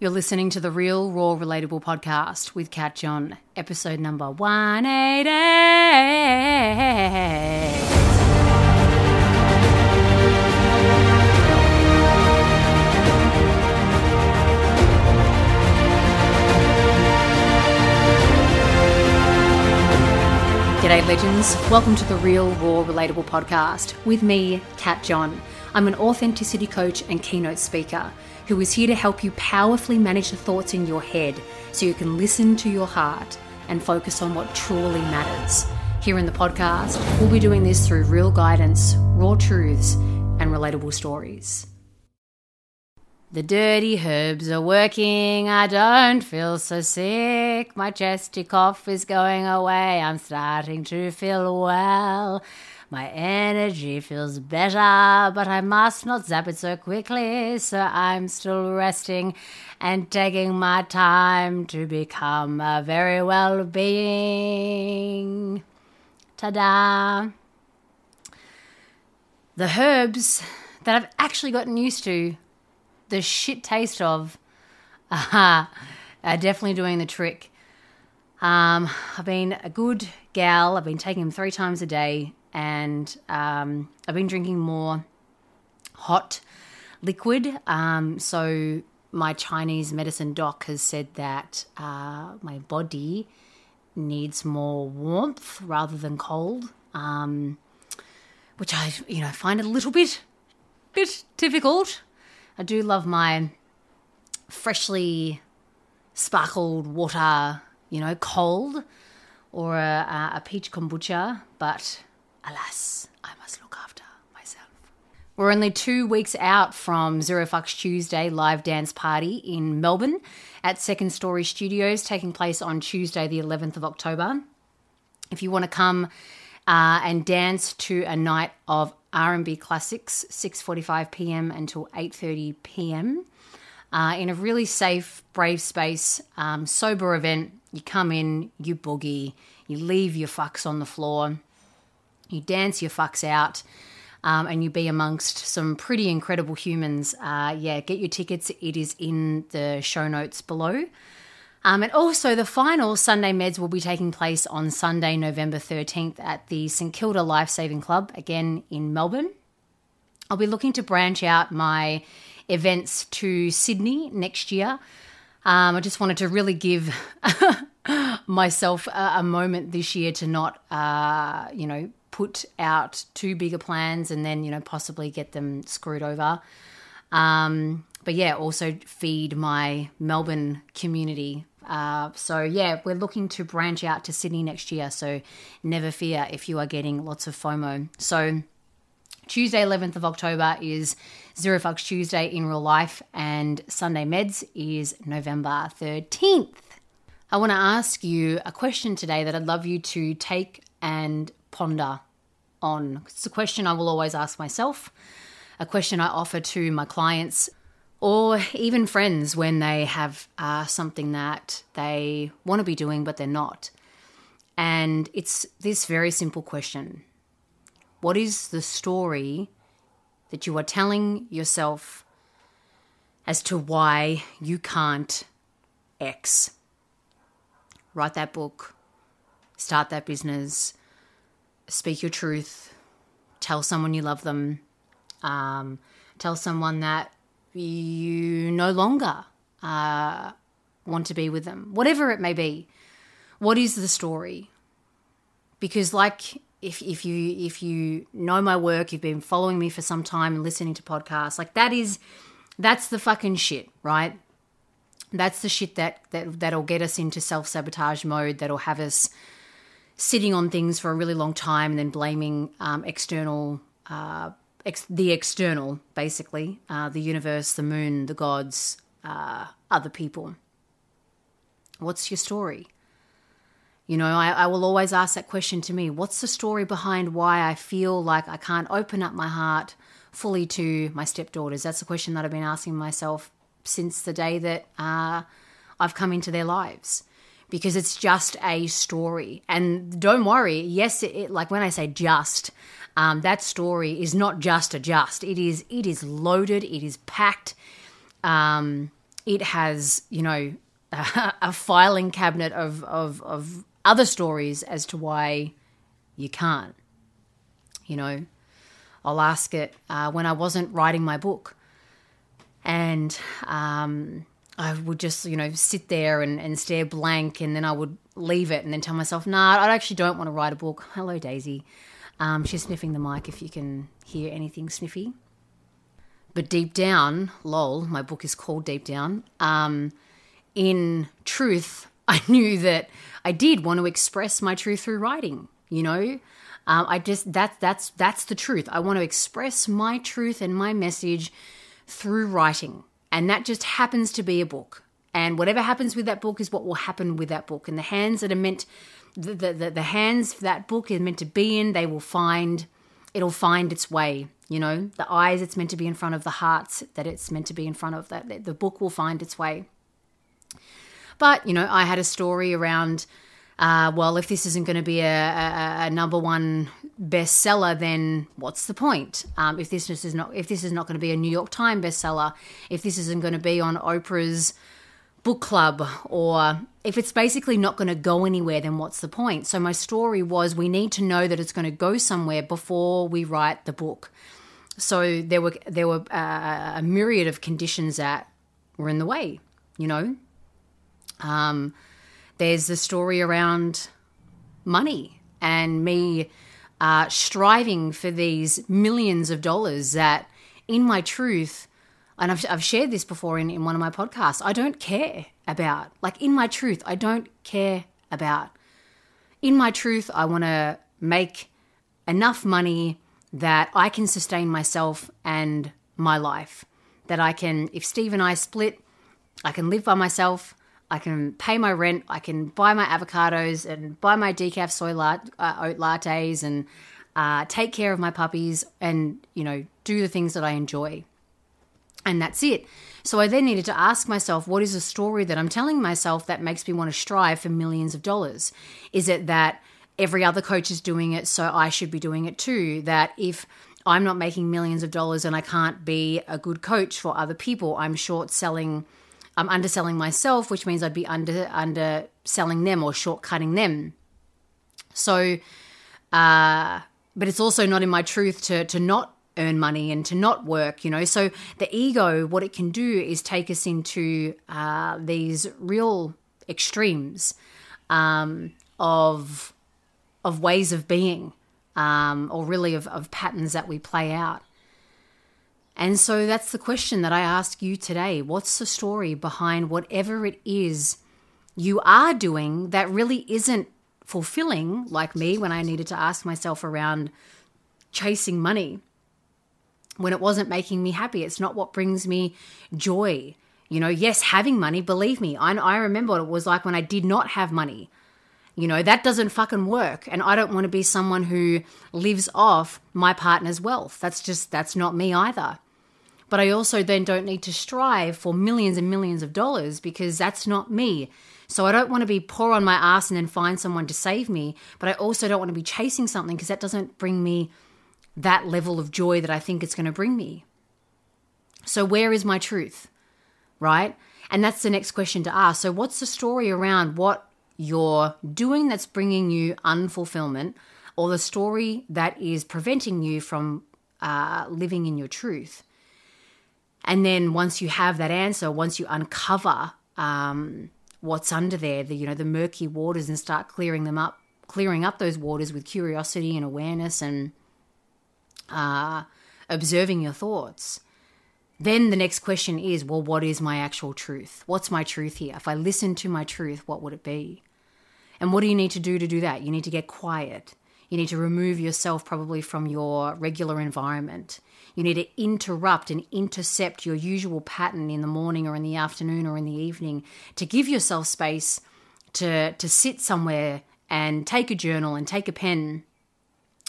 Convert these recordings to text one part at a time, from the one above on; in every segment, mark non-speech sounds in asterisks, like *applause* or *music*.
You're listening to the Real Raw Relatable podcast with Kat John, episode number 188. G'day, legends. Welcome to the Real Raw Relatable podcast with me, Kat John. I'm an authenticity coach and keynote speaker who is here to help you powerfully manage the thoughts in your head so you can listen to your heart and focus on what truly matters. Here in the podcast, we'll be doing this through real guidance, raw truths, and relatable stories. The dirty herbs are working. I don't feel so sick. My chesty cough is going away. I'm starting to feel well. My energy feels better, but I must not zap it so quickly, so I'm still resting and taking my time to become a very well being. Ta da! The herbs that I've actually gotten used to the shit taste of uh, *laughs* are definitely doing the trick. Um, I've been a good gal. I've been taking them three times a day, and um, I've been drinking more hot liquid. Um, so my Chinese medicine doc has said that uh, my body needs more warmth rather than cold, um, which I you know find a little bit bit difficult. I do love my freshly sparkled water, you know, cold, or a, a peach kombucha, but alas, I must look after myself. We're only two weeks out from Zero Fucks Tuesday live dance party in Melbourne at Second Story Studios, taking place on Tuesday, the 11th of October. If you want to come uh, and dance to a night of R&B classics, 6:45 p.m. until 8:30 p.m. Uh, in a really safe, brave space, um, sober event. You come in, you boogie, you leave your fucks on the floor, you dance your fucks out, um, and you be amongst some pretty incredible humans. Uh, yeah, get your tickets. It is in the show notes below. Um, and also, the final Sunday Meds will be taking place on Sunday, November 13th at the St Kilda Life Saving Club, again in Melbourne. I'll be looking to branch out my events to Sydney next year. Um, I just wanted to really give *laughs* myself a, a, moment this year to not, uh, you know, put out too big a plans and then, you know, possibly get them screwed over. Um, but yeah, also feed my Melbourne community uh, so yeah, we're looking to branch out to Sydney next year. So never fear if you are getting lots of FOMO. So Tuesday, 11th of October is Zero Fucks Tuesday in real life, and Sunday Meds is November 13th. I want to ask you a question today that I'd love you to take and ponder on. It's a question I will always ask myself, a question I offer to my clients or even friends when they have uh, something that they want to be doing but they're not. And it's this very simple question What is the story that you are telling yourself as to why you can't X? Write that book, start that business, speak your truth, tell someone you love them, um, tell someone that you no longer uh, want to be with them, whatever it may be. What is the story? Because, like, if if you if you know my work, you've been following me for some time and listening to podcasts, like that is that's the fucking shit, right? That's the shit that that that'll get us into self sabotage mode. That'll have us sitting on things for a really long time and then blaming um, external uh, ex- the external, basically, uh, the universe, the moon, the gods, uh, other people. What's your story? You know, I, I will always ask that question to me what's the story behind why I feel like I can't open up my heart fully to my stepdaughters? That's a question that I've been asking myself since the day that uh, I've come into their lives because it's just a story. And don't worry, yes, it, it, like when I say just, um, that story is not just a just. It is it is loaded. It is packed. Um, it has, you know, *laughs* a filing cabinet of, of, of other stories as to why you can't. You know, I'll ask it uh, when I wasn't writing my book. And um, I would just, you know, sit there and, and stare blank, and then I would leave it and then tell myself, nah, I actually don't want to write a book. Hello, Daisy. Um, she's sniffing the mic if you can hear anything sniffy. But deep down, lol, my book is called Deep Down. Um, in truth, *laughs* I knew that I did want to express my truth through writing. You know, um, I just that that's that's the truth. I want to express my truth and my message through writing, and that just happens to be a book. And whatever happens with that book is what will happen with that book. And the hands that are meant, the the, the, hands that book is meant to be in, they will find it'll find its way. You know, the eyes it's meant to be in front of, the hearts that it's meant to be in front of. That the book will find its way. But, you know, I had a story around, uh, well, if this isn't going to be a, a, a, number one bestseller, then what's the point? Um, if this is not, if this is not going to be a New York Times bestseller, if this isn't going to be on Oprah's book club, or if it's basically not going to go anywhere, then what's the point? So my story was, we need to know that it's going to go somewhere before we write the book. So there were there were uh, a myriad of conditions that were in the way, you know, um, there's the story around money and me uh, striving for these millions of dollars that, in my truth, and I've, I've shared this before in, in one of my podcasts, I don't care about. Like, in my truth, I don't care about. In my truth, I want to make enough money that I can sustain myself and my life. That I can, if Steve and I split, I can live by myself. I can pay my rent. I can buy my avocados and buy my decaf soy lat- uh, oat lattes and uh, take care of my puppies and, you know, do the things that I enjoy. And that's it. So I then needed to ask myself, what is the story that I'm telling myself that makes me want to strive for millions of dollars? Is it that every other coach is doing it, so I should be doing it too? That if I'm not making millions of dollars and I can't be a good coach for other people, I'm short selling – I'm underselling myself, which means I'd be under underselling them or shortcutting them. So, uh, but it's also not in my truth to to not earn money and to not work, you know. So the ego, what it can do is take us into uh, these real extremes um, of of ways of being, um, or really of, of patterns that we play out. And so that's the question that I ask you today. What's the story behind whatever it is you are doing that really isn't fulfilling, like me when I needed to ask myself around chasing money? When it wasn't making me happy, it's not what brings me joy. You know, yes, having money, believe me, I, I remember what it was like when I did not have money. You know, that doesn't fucking work. And I don't want to be someone who lives off my partner's wealth. That's just, that's not me either. But I also then don't need to strive for millions and millions of dollars because that's not me. So I don't want to be poor on my ass and then find someone to save me. But I also don't want to be chasing something because that doesn't bring me that level of joy that I think it's going to bring me. So where is my truth? Right? And that's the next question to ask. So what's the story around what you're doing that's bringing you unfulfillment or the story that is preventing you from uh, living in your truth? And then once you have that answer, once you uncover um, what's under there, the you know the murky waters, and start clearing them up, clearing up those waters with curiosity and awareness, and uh, observing your thoughts. Then the next question is, well, what is my actual truth? What's my truth here? If I listen to my truth, what would it be? And what do you need to do to do that? You need to get quiet. You need to remove yourself probably from your regular environment. You need to interrupt and intercept your usual pattern in the morning or in the afternoon or in the evening to give yourself space to, to sit somewhere and take a journal and take a pen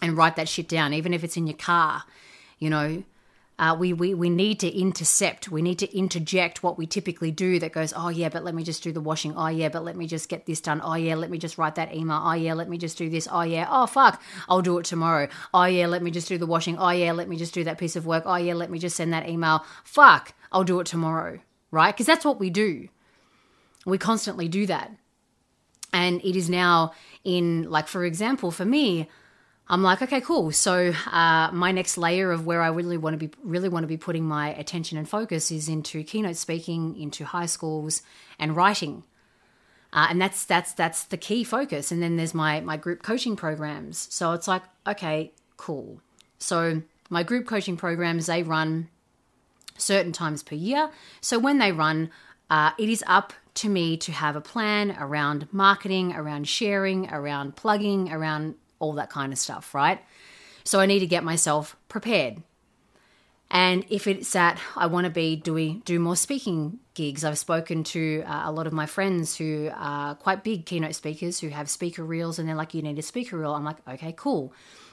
and write that shit down, even if it's in your car, you know. Uh, we, we, we need to intercept, we need to interject what we typically do that goes, oh, yeah, but let me just do the washing. Oh, yeah, but let me just get this done. Oh, yeah, let me just write that email. Oh, yeah, let me just do this. Oh, yeah, oh, fuck, I'll do it tomorrow. Oh, yeah, let me just do the washing. Oh, yeah, let me just do that piece of work. Oh, yeah, let me just send that email. Fuck, I'll do it tomorrow. right? Because that's what we do. We constantly do that. And it is now in, like, for example, for me, I'm like, okay, cool. So uh, my next layer of where I really want to be really want to be putting my attention and focus is into keynote speaking, into high schools, and writing. Uh, and that's that's that's the key focus. And then there's my my group coaching programs. So it's like, okay, cool. So my group coaching programs they run certain times per year. So when they run, uh, it is up to me to have a plan around marketing, around sharing, around plugging, around all that kind of stuff, right? So I need to get myself prepared. And if it's that I want to be doing do more speaking gigs, I've spoken to uh, a lot of my friends who are quite big keynote speakers who have speaker reels, and they're like, "You need a speaker reel." I'm like, "Okay, cool."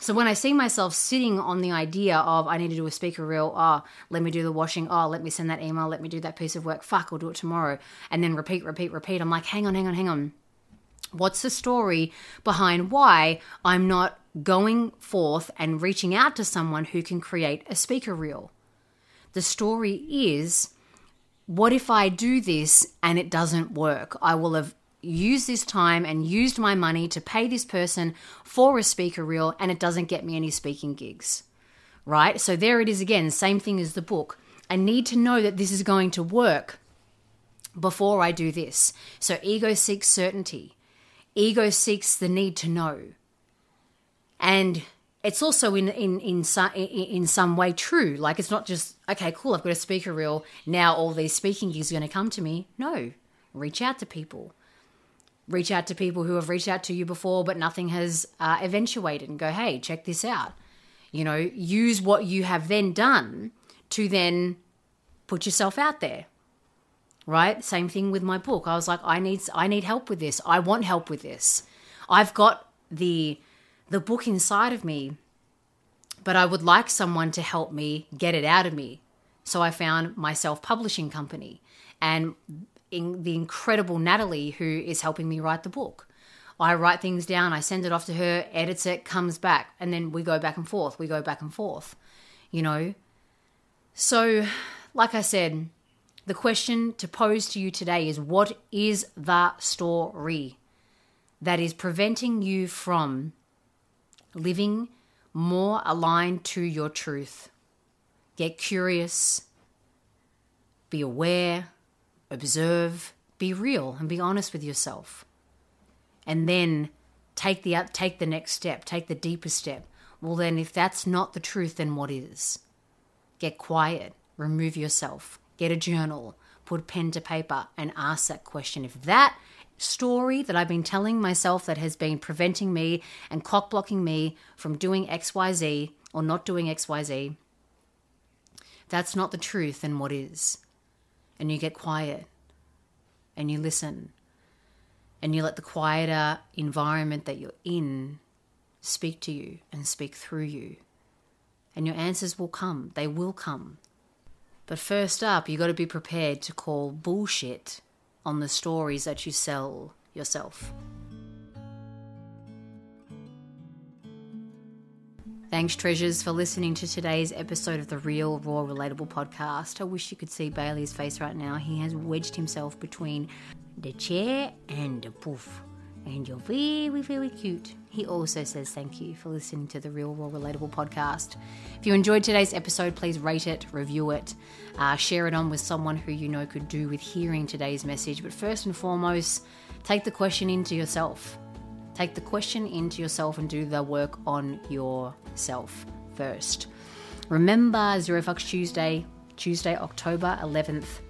So when I see myself sitting on the idea of I need to do a speaker reel, oh, let me do the washing, oh, let me send that email, let me do that piece of work, fuck, I'll do it tomorrow, and then repeat, repeat, repeat. I'm like, hang on, hang on, hang on. What's the story behind why I'm not going forth and reaching out to someone who can create a speaker reel? The story is what if I do this and it doesn't work? I will have used this time and used my money to pay this person for a speaker reel and it doesn't get me any speaking gigs. Right? So there it is again, same thing as the book. I need to know that this is going to work before I do this. So ego seeks certainty ego seeks the need to know. And it's also in in in some in some way true. Like it's not just okay, cool. I've got a speaker reel. Now all these speaking gigs are going to come to me. No, reach out to people. Reach out to people who have reached out to you before, but nothing has uh, eventuated, and go, hey, check this out. You know, use what you have then done to then put yourself out there right? Same thing with my book. I was like, I need I need help with this. I want help with this. I've got the the book inside of me, but I would like someone to help me get it out of me. So I found my self-publishing company and in the incredible Natalie who is helping me write the book. I write things down, I send it off to her, edits it, comes back, and then we go back and forth. We go back and forth, you know. So, like I said, the question to pose to you today is what is the story that is preventing you from living more aligned to your truth? Get curious, be aware, observe, be real, and be honest with yourself. And then take the take the next step, take the deeper step. Well, then, if that's not the truth, then what is? Get quiet, remove yourself, get a journal, put pen to paper, and ask that question. If that story that I've been telling myself that has been preventing me and cock blocking me from doing XYZ or not doing XYZ, that's not the truth, then what is? And you get quiet and you listen and you let the quieter environment that you're in speak to you and speak through you. And your answers will come, they will come. But first up, you got to be prepared to call bullshit on the stories that you sell yourself. Thanks, treasures, for listening to today's episode of the Real, Raw, Relatable podcast. I wish you could see Bailey's face right now. He has wedged himself between the chair and the poof and you're very, very cute. He also says thank you for listening to the Real Raw Relatable podcast. If you enjoyed today's episode, please rate it, review it, uh, share it on with someone who you know could do with hearing today's message. But first and foremost, take the question into yourself. Take the question into yourself and do the work on yourself first. Remember Zero Fucks Tuesday, Tuesday, October 11th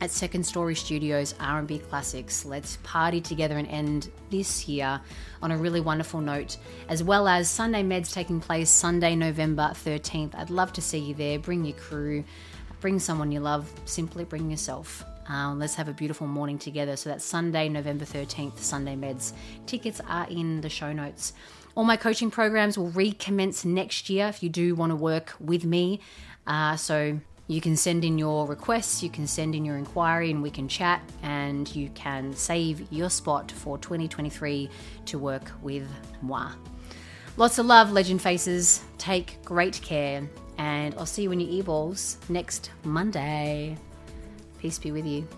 at Second Story Studios R&B Classics. Let's party together and end this year on a really wonderful note, as well as Sunday Meds taking place Sunday, November 13th. I'd love to see you there. Bring your crew, bring someone you love, simply bring yourself. Um, let's have a beautiful morning together. So that's Sunday, November 13th, Sunday Meds. Tickets are in the show notes. All my coaching programs will recommence next year if you do want to work with me. Uh, so you can send in your requests, you can send in your inquiry, and we can chat, and you can save your spot for 2023 to work with moi. Lots of love, Legend Faces. Take great care, and I'll see you in your earballs next Monday. Peace be with you.